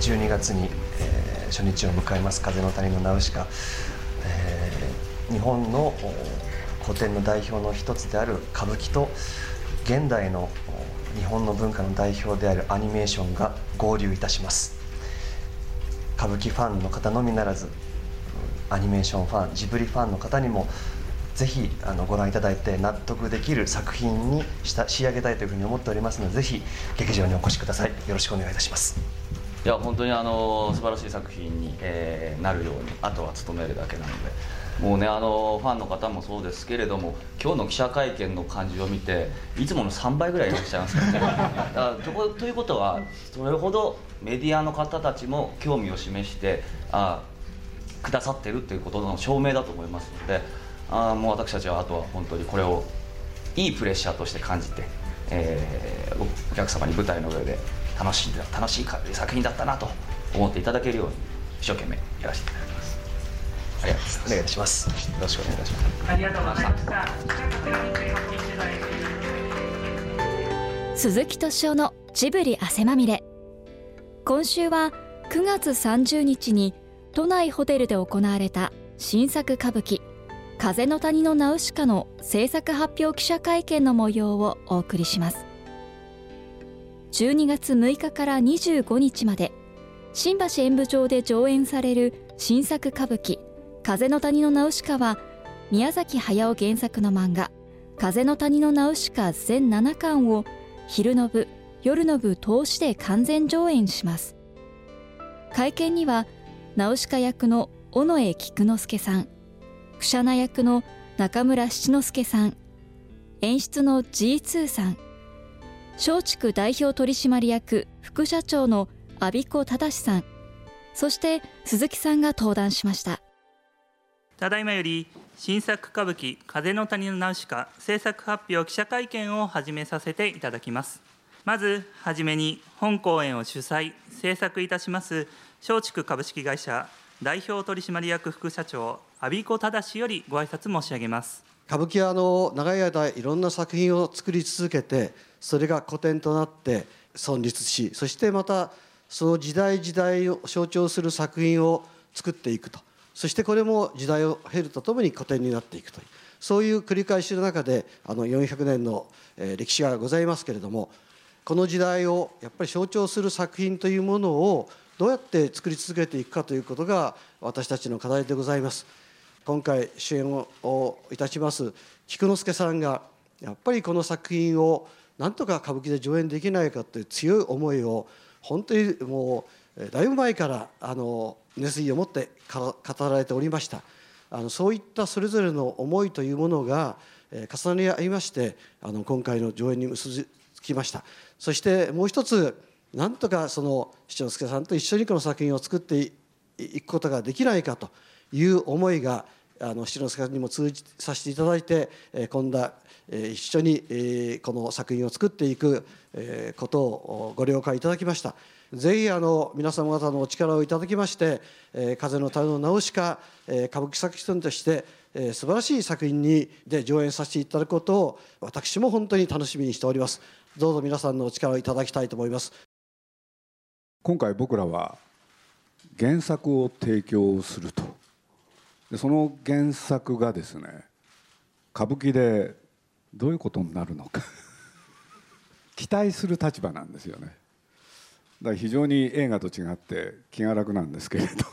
12月に、えー、初日を迎えます「風の谷のナウシカ」えー、日本の古典の代表の一つである歌舞伎と現代の日本の文化の代表であるアニメーションが合流いたします。歌舞伎ファンの方のみならずアニメーションファンジブリファンの方にもぜひあのご覧いただいて納得できる作品にした仕上げたいというふうに思っておりますのでぜひ劇場にお越しください。よろしくお願いいたします。いや本当にあの素晴らしい作品に、えー、なるようにあとは努めるだけなので。もうねあのファンの方もそうですけれども今日の記者会見の感じを見ていつもの3倍ぐらいいらっしゃいますからね。だとということはそれほどメディアの方たちも興味を示してあくださってるということの証明だと思いますのであもう私たちはあとは本当にこれをいいプレッシャーとして感じて、えー、お客様に舞台の上で楽しい楽しい作品だったなと思っていただけるように一生懸命やらせていただきます。ありがとうございます。お願いします。よろしくお願いいたします。ありがとうございました鈴木敏夫のジブリ汗まみれ今週は9月30日に都内ホテルで行われた新作歌舞伎風の谷のナウシカの制作発表記者会見の模様をお送りします。12月6日から25日まで。新橋演舞場で上演される新作歌舞伎「風の谷のナウシカ」は宮崎駿原作の漫画「風の谷のナウシカ」全7巻を昼の部夜の部通しで完全上演します。会見にはナウシカ役の尾上菊之助さんクシャナ役の中村七之助さん演出の G2 さん松竹代表取締役副社長の阿比子忠さん。そして鈴木さんが登壇しました。ただいまより新作歌舞伎「風の谷のナウシカ」制作発表記者会見を始めさせていただきます。まずはじめに本公演を主催制作いたします松竹株式会社代表取締役副社長阿比子忠よりご挨拶申し上げます。歌舞伎はあの長い間いろんな作品を作り続けてそれが古典となって存立しそしてまたその時代時代を象徴する作品を作っていくとそしてこれも時代を経るとともに古典になっていくというそういう繰り返しの中であの400年の歴史がございますけれどもこの時代をやっぱり象徴する作品というものをどうやって作り続けていくかということが私たちの課題でございます。今回主演をいたします菊之助さんがやっぱりこの作品をなんとか歌舞伎で上演できないかという強い思いを本当にもうだいぶ前からあの熱意を持って語られておりました。あのそういったそれぞれの思いというものが重なり合いましてあの今回の上演に結びつきました。そしてもう一つなんとかその七之助さんと一緒にこの作品を作っていくことができないかと。いう思いがあの七之助さんにも通じさせていただいて今度一緒にこの作品を作っていくことをご了解いただきました。ぜひあの皆様方のお力をいただきまして「風の谷のナウシカ」歌舞伎作品として素晴らしい作品にで上演させていただくことを私も本当に楽しみにしております。どうぞ皆さんのお力をいただきたいと思います。今回僕らは原作を提供すると。でその原作がですね歌舞伎でどういうことになるのか。期待する立場なんですよね。だから非常に映画と違って気が楽なんですけれど。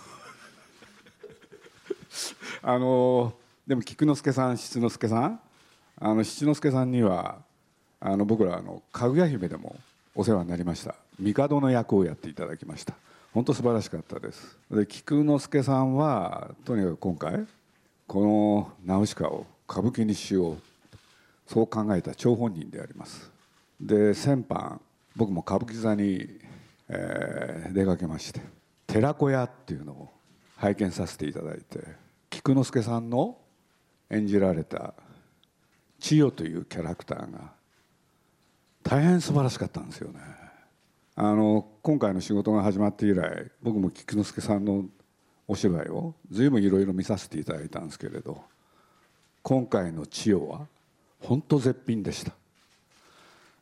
あのでも菊之助さん七之助さん。あの七之助さんにはあの僕らあのかぐや姫でもお世話になりました。帝の役をやっていただきました。本当素晴らしかったです。で菊之助さんはとにかく今回この「ナウシカ」を歌舞伎にしよう。そう考えた張本人であります。で先般僕も歌舞伎座に、えー、出かけまして寺子屋っていうのを拝見させていただいて菊之助さんの演じられた千代というキャラクターが大変素晴らしかったんですよね。あの今回の仕事が始まって以来僕も菊之助さんのお芝居を随分いろいろ見させていただいたんですけれど今回の千代は本当絶品でした。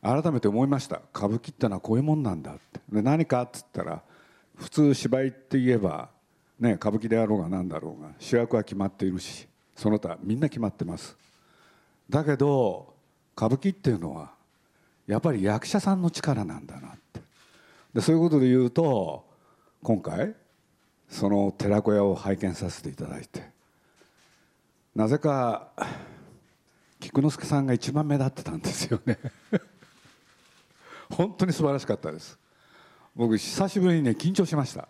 改めて思いました。歌舞伎ってのはこういうもんなんだって。で何かっつったら普通芝居って言えば、ね、歌舞伎であろうが何だろうが主役は決まっているしその他みんな決まってます。だけど歌舞伎っていうのはやっぱり役者さんの力なんだなって。でそういうことで言うと今回その寺子屋を拝見させていただいてなぜか菊之助さんが一番目立ってたんですよね。本当に素晴らしかったです。僕久しぶりにね緊張しました。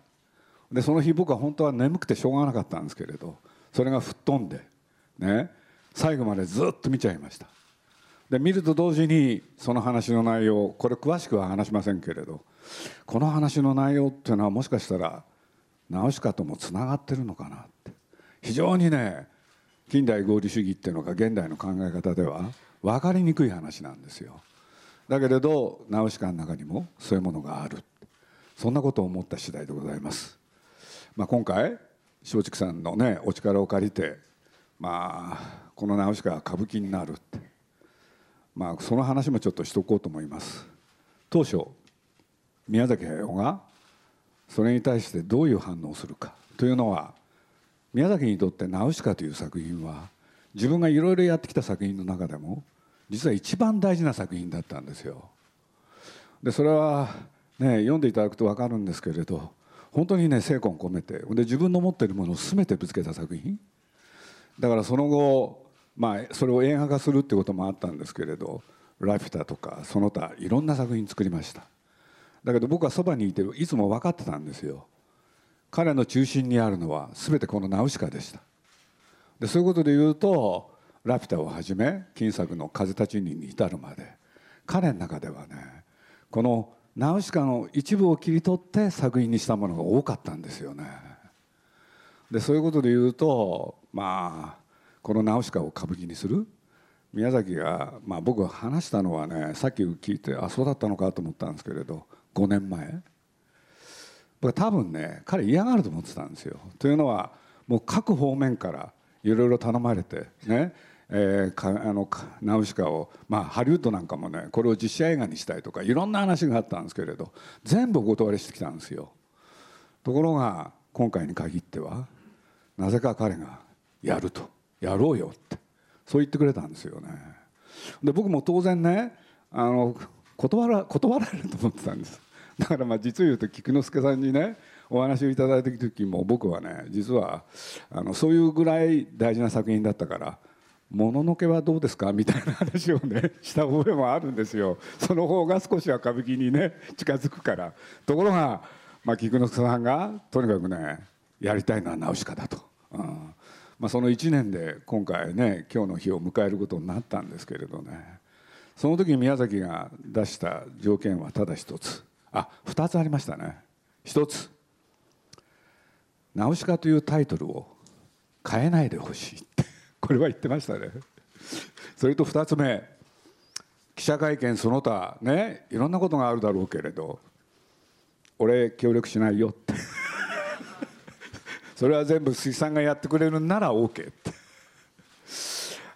でその日僕は本当は眠くてしょうがなかったんですけれどそれが吹っ飛んでね最後までずっと見ちゃいました。で見ると同時にその話の内容これ詳しくは話しませんけれどこの話の内容っていうのはもしかしたらナウシカともつながってるのかなって。非常にね近代合理主義っていうのが現代の考え方では分かりにくい話なんですよ。だけれどナウシカの中にもそういうものがあるそんなことを思った次第でございます、まあ、今回松竹さんのねお力を借りてまあこのナウシカが歌舞伎になるって。まあその話もちょっとしとこうと思います。当初宮崎駿がそれに対してどういう反応をするか。というのは宮崎にとって「ナウシカ」という作品は自分がいろいろやってきた作品の中でも実は一番大事な作品だったんですよ。でそれはね読んでいただくと分かるんですけれど本当にね精魂込めてで自分の持っているものを全てぶつけた作品。だからその後まあそれを映画化するってこともあったんですけれど「ラピュタ」とかその他いろんな作品作りました。だけど僕はそばにいていつも分かってたんですよ。彼の中心にあるのは全てこのナウシカでした。でそういうことで言うと「ラピュタ」をはじめ金作の「風立ち」に至るまで彼の中ではねこのナウシカの一部を切り取って作品にしたものが多かったんですよね。でそういうことで言うとまあこのナウシカを歌舞伎にする？宮崎が、まあ、僕が話したのはねさっき聞いてあそうだったのかと思ったんですけれど5年前。僕多分ね彼嫌がると思ってたんですよ。というのはもう各方面からいろいろ頼まれてねえー、かあのナウシカを、まあ、ハリウッドなんかもねこれを実写映画にしたいとかいろんな話があったんですけれど全部お断りしてきたんですよ。ところが今回に限ってはなぜか彼がやると。やろうよってそう言ってくれたんですよね。で僕も当然ねあの断ら断られると思ってたんです。だからまあ実を言うと菊之助さんにねお話をいただいた時も僕はね実はあのそういうぐらい大事な作品だったから「もののけはどうですか?」みたいな話をね した覚えもあるんですよその方が少しは歌舞伎にね近づくからところが、まあ、菊之助さんがとにかくねやりたいのはナウシカだと。うんまあ、その1年で今回ね今日の日を迎えることになったんですけれどねその時宮崎が出した条件はただ一つあ二つありましたね。一つ「ナウシカ」というタイトルを変えないでほしいって これは言ってましたね。それと二つ目記者会見その他ねいろんなことがあるだろうけれど俺協力しないよって。それは全部鈴木さんがやってくれるなら OK って。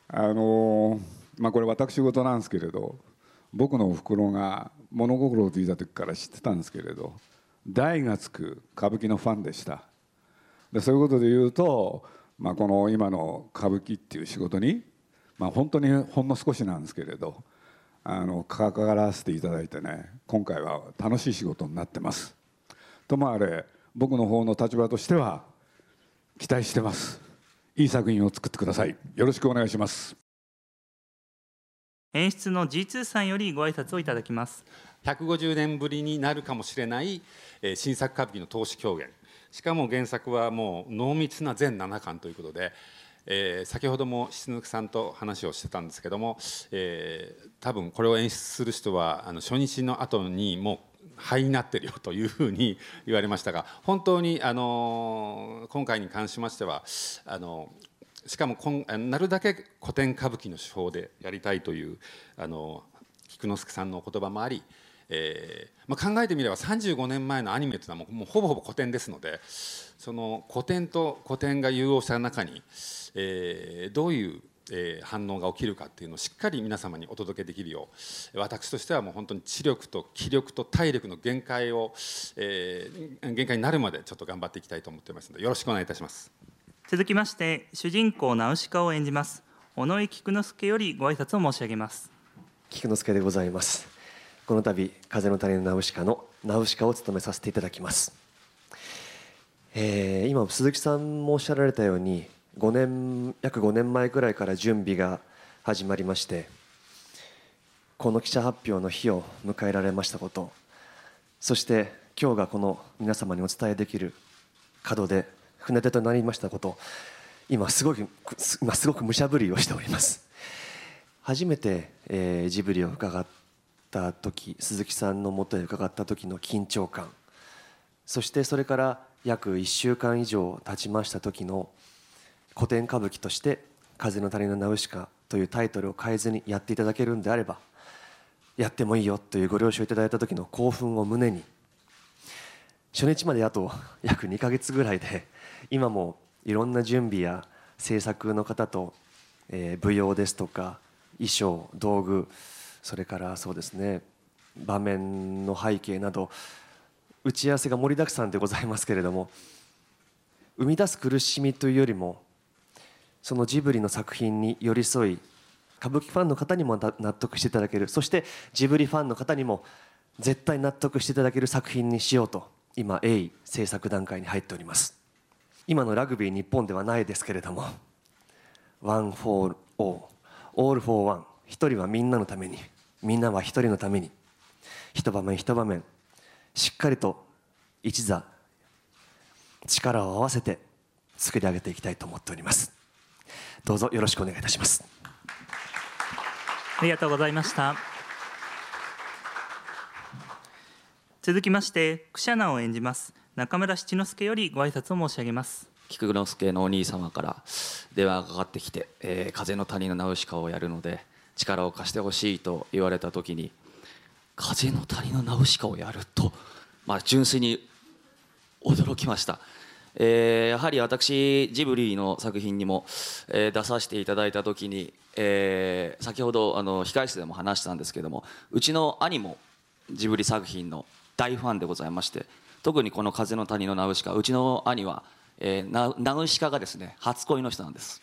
あのまあこれ私事なんですけれど僕のおふくろが物心をついた時から知ってたんですけれど大がつく歌舞伎のファンでした。でそういうことで言うと、まあ、この今の歌舞伎っていう仕事に、まあ、本当にほんの少しなんですけれどあの関わらせていただいてね今回は楽しい仕事になってます。ともあれ僕の方の立場としては期待してます。いい作品を作ってください。よろしくお願いします。演出の G2 さんよりご挨拶をいただきます。150年ぶりになるかもしれない、新作歌舞伎の投資狂言。しかも原作はもう濃密な全7巻ということで、えー、先ほども七抜さんと話をしてたんですけども、えー、多分これを演出する人はあの初日の後にもう灰になってるよというふうに言われましたが本当にあの今回に関しましてはあのしかもなるだけ古典歌舞伎の手法でやりたいというあの菊之助さんのお言葉もあり、えーまあ、考えてみれば35年前のアニメというのはもうもうほぼほぼ古典ですのでその古典と古典が融合した中に、えー、どういうえー、反応が起きるかっていうのをしっかり皆様にお届けできるよう私としてはもう本当に知力と気力と体力の限界を、えー、限界になるまでちょっと頑張っていきたいと思っていますのでよろしくお願いいたします。続きまして主人公ナウシカを演じます。尾上菊之助よりご挨拶を申し上げます。菊之助でございます。この度風の谷のナウシカのナウシカを務めさせていただきます、えー、今鈴木さんもおっしゃられたように5年約5年前くらいから準備が始まりましてこの記者発表の日を迎えられましたことそして今日がこの皆様にお伝えできる門で船出となりましたこと今すごく今すごく武者ぶりをしております。初めて、えー、ジブリを伺った時鈴木さんのもとへ伺った時の緊張感そしてそれから約1週間以上経ちました時の古典歌舞伎として「風の谷のナウシカ」というタイトルを変えずにやっていただけるんであればやってもいいよというご了承いただいた時の興奮を胸に初日まであと約2ヶ月ぐらいで今もいろんな準備や制作の方と、えー、舞踊ですとか衣装道具それからそうですね場面の背景など打ち合わせが盛りだくさんでございますけれども生み出す苦しみというよりもそのジブリの作品に寄り添い歌舞伎ファンの方にも納得していただけるそしてジブリファンの方にも絶対納得していただける作品にしようと今鋭意制作段階に入っております。今のラグビー日本ではないですけれども One for all, all for one 一人はみんなのためにみんなは一人のために一場面一場面しっかりと一座力を合わせて作り上げていきたいと思っております。どうぞよろしくお願いいたします。ありがとうございました。続きましてクシャナを演じます。中村七之助よりご挨拶を申し上げます。菊之助のお兄様から電話がかかってきて「えー、風の谷のナウシカをやるので力を貸してほしい」と言われた時に「風の谷のナウシカをやると」まあ、純粋に驚きました。えー、やはり私ジブリの作品にも、えー、出させていただいた時に、えー、先ほどあの控室でも話したんですけどもうちの兄もジブリ作品の大ファンでございまして特にこの「風の谷のナウシカ」うちの兄は、えー、ナウシカがですね初恋の人なんです。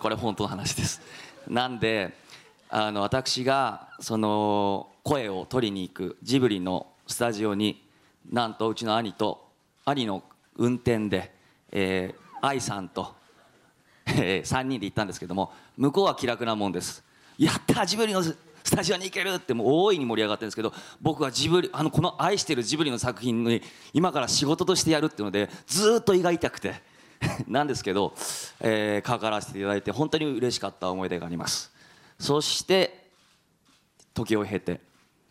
これ本当の話です。なんであの私がその声を取りに行くジブリのスタジオになんとうちの兄と兄の運転で、えー、愛さんと、えー、3人で行ったんですけども向こうは気楽なもんです。やったジブリのスタジオに行けるってもう大いに盛り上がってるんですけど僕はジブリあのこの愛してるジブリの作品に今から仕事としてやるっていうのでずっと胃が痛くて なんですけど、えー、関わらせていただいて本当に嬉しかった思い出があります。そして時を経て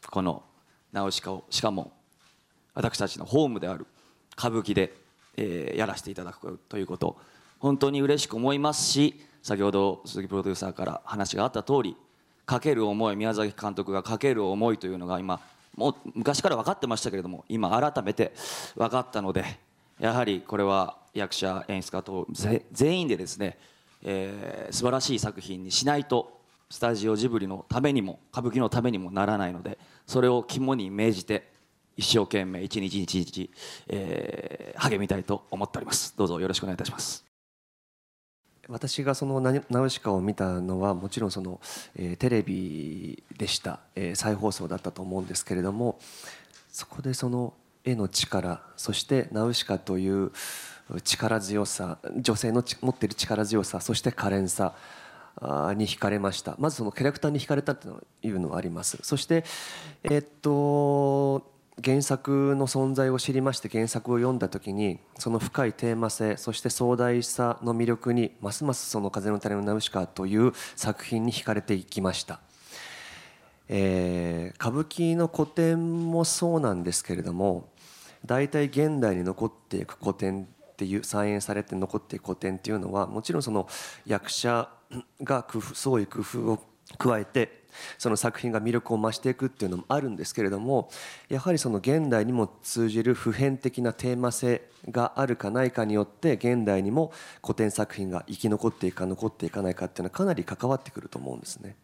この「ナウシカ」をしかも私たちのホームである歌舞伎でえー、やらせていただくということ本当に嬉しく思いますし先ほど鈴木プロデューサーから話があった通りかける思い宮崎監督がかける思いというのが今もう昔から分かってましたけれども今改めて分かったのでやはりこれは役者演出家と全員でですね、えー、素晴らしい作品にしないとスタジオジブリのためにも歌舞伎のためにもならないのでそれを肝に銘じて一生懸命一日一日、えー、励みたいと思っております。どうぞよろしくお願いいたします。私がそのナウシカを見たのはもちろんその、えー、テレビでした、えー、再放送だったと思うんですけれどもそこでその絵の力そしてナウシカという力強さ女性の持っている力強さそして可憐さに惹かれました。まずそのキャラクターに惹かれたというのはあります。そしてえっと原作の存在を知りまして原作を読んだ時にその深いテーマ性そして壮大さの魅力にますますその「風の谷のナウシカ」という作品に惹かれていきました、えー、歌舞伎の古典もそうなんですけれども大体現代に残っていく古典っていう再演されて残っていく古典っていうのはもちろんその役者が工夫創意工夫を加えてその作品が魅力を増していくっていうのもあるんですけれどもやはりその現代にも通じる普遍的なテーマ性があるかないかによって現代にも古典作品が生き残っていくか残っていかないかっていうのはかなり関わってくると思うんですね。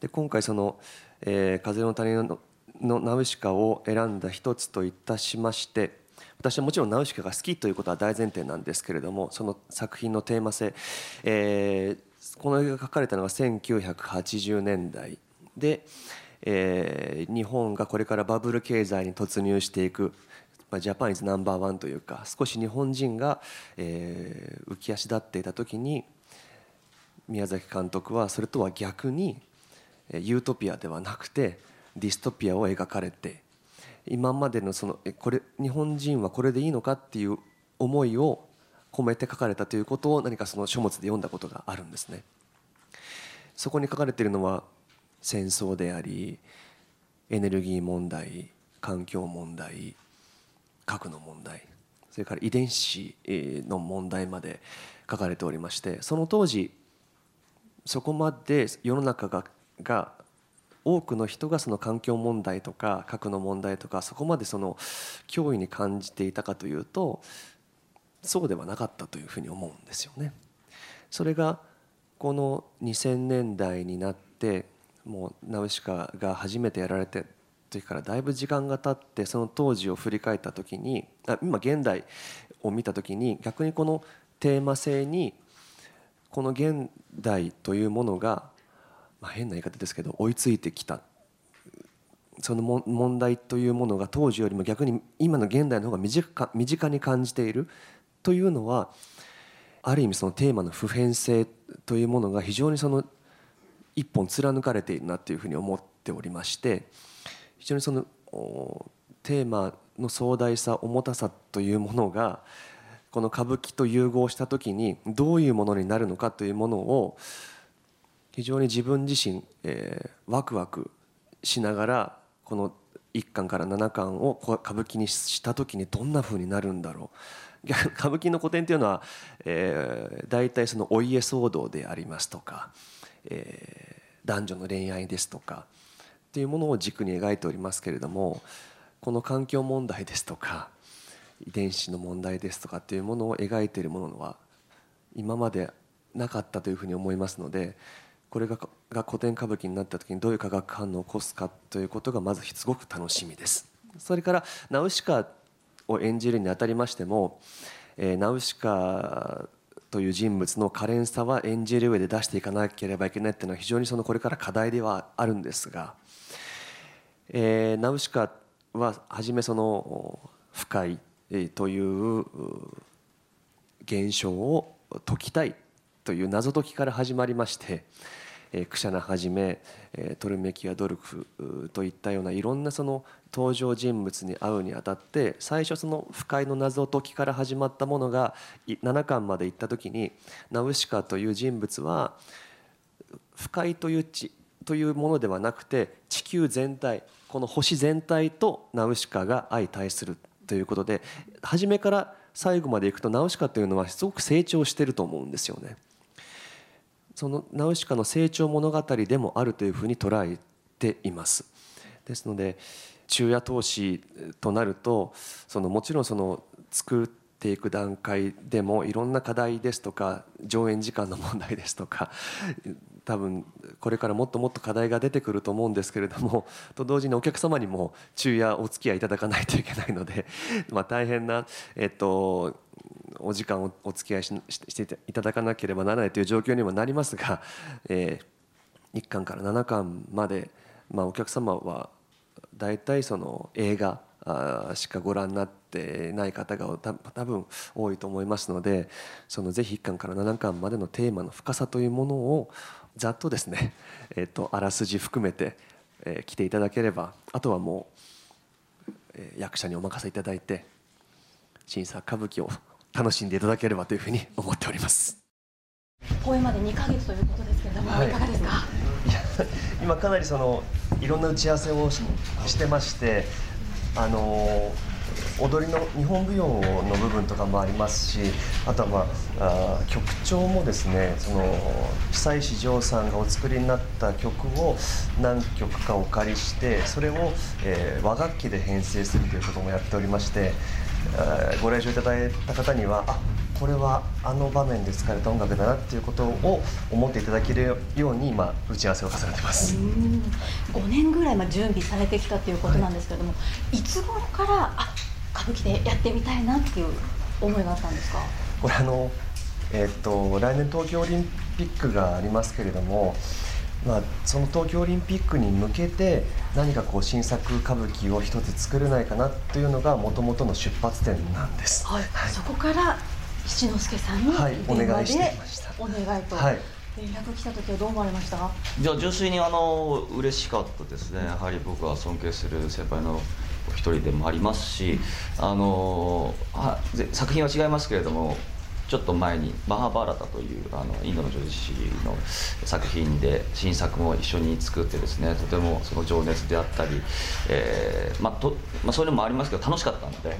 で今回その、えー「風の谷ののナウシカ」を選んだ一つといたしまして私はもちろんナウシカが好きということは大前提なんですけれどもその作品のテーマ性、えー、この映画が書かれたのが1980年代。で、えー、日本がこれからバブル経済に突入していくまジャパンイズナンバーワンというか少し日本人が、えー、浮き足立っていた時に宮崎監督はそれとは逆にユートピアではなくてディストピアを描かれて今までのそのこれ日本人はこれでいいのかっていう思いを込めて書かれたということを何かその書物で読んだことがあるんですね。そこに書かれているのは戦争でありエネルギー問題環境問題核の問題それから遺伝子の問題まで書かれておりましてその当時そこまで世の中がが多くの人がその環境問題とか核の問題とかそこまでその脅威に感じていたかというとそうではなかったというふうに思うんですよね。それがこの2000年代になってもうナウシカが初めてやられて時からだいぶ時間が経ってその当時を振り返った時にあ今現代を見た時に逆にこのテーマ性にこの現代というものがまあ、変な言い方ですけど追いついてきたその問題というものが当時よりも逆に今の現代の方が身近身近に感じているというのはある意味そのテーマの普遍性というものが非常にその一本貫かれているなというふうに思っておりまして非常にそのテーマの壮大さ重たさというものがこの歌舞伎と融合した時にどういうものになるのかというものを非常に自分自身、えー、ワクワクしながらこの1巻から7巻を歌舞伎にした時にどんな風になるんだろう。歌舞伎の古典っていうのは、えー、大体そのお家騒動でありますとか、えー、男女の恋愛ですとかっていうものを軸に描いておりますけれどもこの環境問題ですとか遺伝子の問題ですとかっていうものを描いているものは今までなかったというふうに思いますのでこれがが古典歌舞伎になった時にどういう化学反応を起こすかということがまずすごく楽しみです。それからナウシカを演じるにあたりましても、えー、ナウシカという人物の可憐さは演じる上で出していかなければいけないっていうのは非常にそのこれから課題ではあるんですが、えー、ナウシカは初めその不快という現象を解きたいという謎解きから始まりましてえクシャナはじめ、えトルメキやドルフといったようないろんなその登場人物に会うにあたって最初その不快の謎解きから始まったものが7巻まで行った時にナウシカという人物は不快という地というものではなくて地球全体この星全体とナウシカが相対するということで初めから最後までいくとナウシカというのはすごく成長してると思うんですよね。そのナウシカの成長物語でもあるというふうに捉えています。ですので中夜投資となるとそのもちろんその作っていく段階でもいろんな課題ですとか上演時間の問題ですとか多分これからもっともっと課題が出てくると思うんですけれどもと同時にお客様にも昼夜お付き合いいただかないといけないので、まあ、大変な、えっと、お時間をお付き合いししていただかなければならないという状況にもなりますが、えー、1巻から7巻まで、まあ、お客様は大体その映画しかご覧になってない方が多分多いと思いますのでそのぜひ1巻から7巻までのテーマの深さというものをざっとですね、えー、とあらすじ含めて、えー、来ていただければあとはもう、えー、役者にお任せいただいて新作歌舞伎を楽しんでいただければというふうに思っております。公演まで2か月ということですけれども、はい、いかがですか？今かなりそのいろんな打ち合わせをしてましてあの踊りの日本舞踊の部分とかもありますしあとは、まあ、あ曲調もですねその久石譲さんがお作りになった曲を何曲かお借りしてそれを、えー、和楽器で編成するということもやっておりまして、えー、ご来場いただいた方にはあこれはあの場面で使われた音楽だなっていうことを思っていただけるように今打ち合わせを重ねてます。5年ぐらいま準備されてきたということなんですけれども、はい、いつ頃からあ歌舞伎でやってみたいなっていう思いがあったんですか？これあの、えーと、来年東京オリンピックがありますけれどもまあ、その東京オリンピックに向けて何かこう新作歌舞伎を一つ作れないかなというのがもともとの出発点なんです、はい、はい、そこから七之助さんに電話でお願いと。はい。連絡来た時はどう思われました？じゃあ純粋にあの嬉しかったですね。やはり僕は尊敬する先輩の一人でもありますしあのあ作品は違いますけれどもちょっと前に「マハバーラタ」というあのインドの女子誌の作品で新作も一緒に作ってですねとてもその情熱であったり、えーまあとまあ、そういうのもありますけど楽しかったので。うん。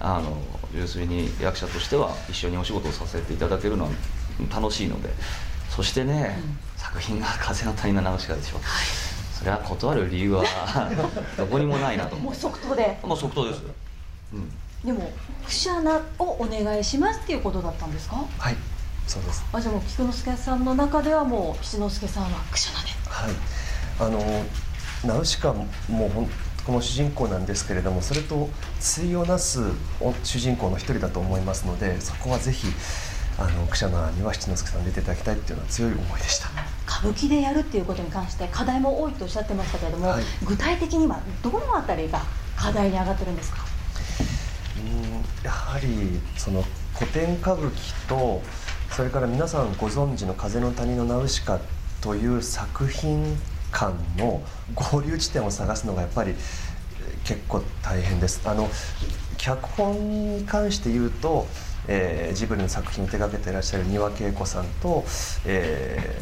あの純粋に役者としては一緒にお仕事をさせていただけるのは楽しいのでそしてね、うん、作品が「風の谷のナウシカ」でしょ、はい、それは断る理由は どこにもないなともう即答で。もう即答です、うん、でもクシャナをお願いしますっていうことだったんですか？はいそうです。あじゃあもう菊之助さんの中ではもう七之助さんはクシャナで。はい。あのナウシカもうこの主人公なんですけれどもそれと対をなす主人公の一人だと思いますのでそこはぜひあのクシャナには七之助さん出ていただきたいっていうのは強い思いでした。歌舞伎でやるっていうことに関して課題も多いとおっしゃってましたけれども、はい、具体的にはどのあたりが課題に上がってるんですか？うんやはりその古典歌舞伎とそれから皆さんご存知の「風の谷のナウシカ」という作品間の合流地点を探すのがやっぱり結構大変です。あの脚本に関して言うと、えー、ジブリの作品を手がけていらっしゃる丹羽恵子さんと、え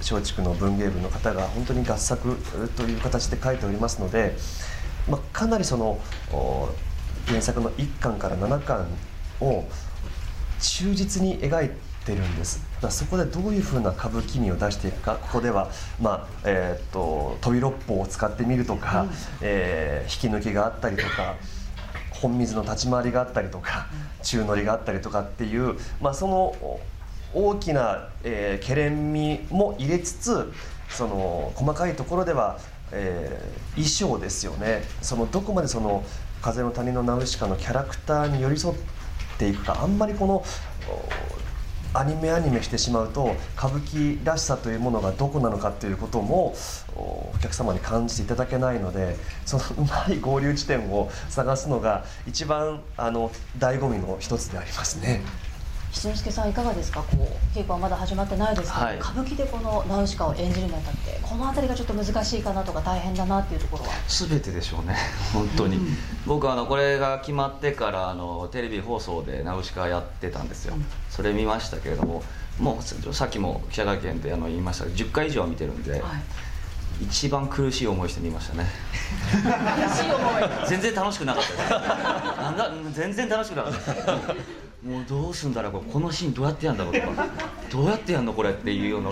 ー、松竹の文芸部の方が本当に合作という形で書いておりますので、まあ、かなりその原作の1巻から7巻を忠実に描いてるんです。だそこでどういうふうな歌舞伎味を出していくかここでは、まあえーと、飛び六方を使ってみるとか、うん、えー、引き抜きがあったりとか本水の立ち回りがあったりとか宙乗りがあったりとかっていう、まあ、その大きな、えれんみも入れつつその細かいところでは、えー、衣装ですよね。そのどこまでその「風の谷のナウシカ」のキャラクターに寄り添っていくかあんまりこのアニメアニメしてしまうと歌舞伎らしさというものがどこなのかということもお客様に感じていただけないのでそのうまい合流地点を探すのが一番あの醍醐味の一つでありますね。七之助さんいかがですか？こう稽古はまだ始まってないですけど、はい、歌舞伎でこのナウシカを演じるにあたってこの辺りがちょっと難しいかなとか大変だなっていうところは？全てでしょうね 本当に、うん、僕あのこれが決まってからあのテレビ放送でナウシカやってたんですよ、うん、それ見ましたけれどももうさっきも記者会見であの言いましたが10回以上は見てるんで、はい。一番苦しい思いしてみましたね。苦しい思い。全然楽しくなかったです。なんだ全然楽しくなかったですもうどうすんだろうこのシーンどうやってやんだろうとか どうやってやんのこれっていうような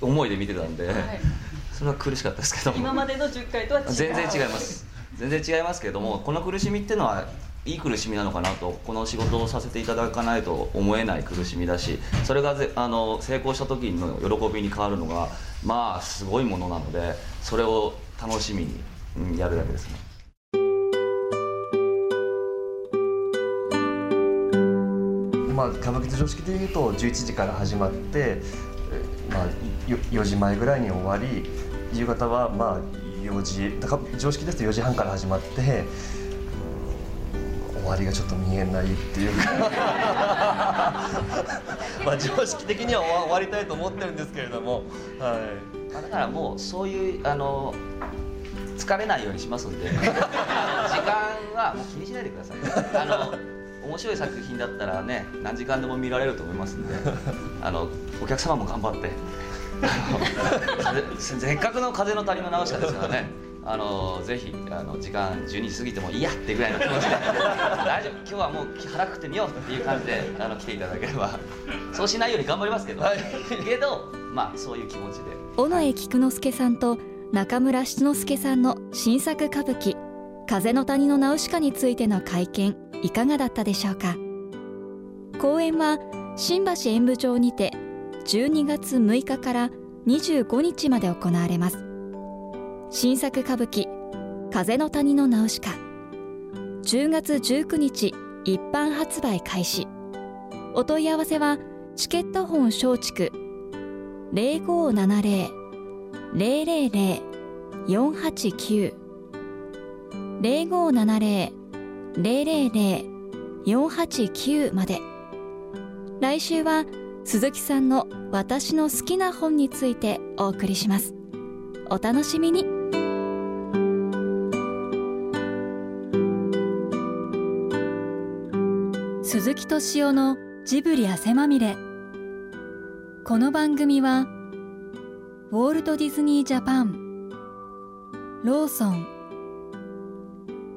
思いで見てたんで、はい、それは苦しかったですけど今までの10回とは違う。全然違います。全然違いますけれども、この苦しみっていうのはいい苦しみなのかなとこの仕事をさせていただかないと思えない苦しみだしそれがあの成功した時の喜びに変わるのがまあすごいものなのでそれを楽しみに、うん、やるだけですね。まあ、歌舞伎常識でいうと11時から始まって、まあ、4時前ぐらいに終わり夕方はまあ4時だから常識ですと4時半から始まって終わりがちょっと見えないっていうか。まあ常識的には終わりたいと思ってるんですけれども、はい、だからもうそういうあの疲れないようにしますんで。時間はもう気にしないでください。あの面白い作品だったらね何時間でも見られると思いますんで あのお客様も頑張って せっかくの風の谷の直しですからねあのぜひあの時間12時過ぎてもいいやってぐらいの気持ちで 大丈夫今日はもう腹くってみようっていう感じであの来ていただければそうしないように頑張りますけど、はい、けどまあそういう気持ちで。尾上菊之助さんと中村七之助さんの新作歌舞伎「風の谷のナウシカ」についての会見いかがだったでしょうか？公演は新橋演舞場にて12月6日から25日まで行われます。新作歌舞伎「風の谷のナウシカ」10月19日一般発売開始。お問い合わせはチケット本松竹0570-000-489 0570-000-489まで。来週は鈴木さんの私の好きな本についてお送りします。お楽しみに。鈴木敏夫のジブリ汗まみれ。この番組はウォールト・ディズニー・ジャパンローソン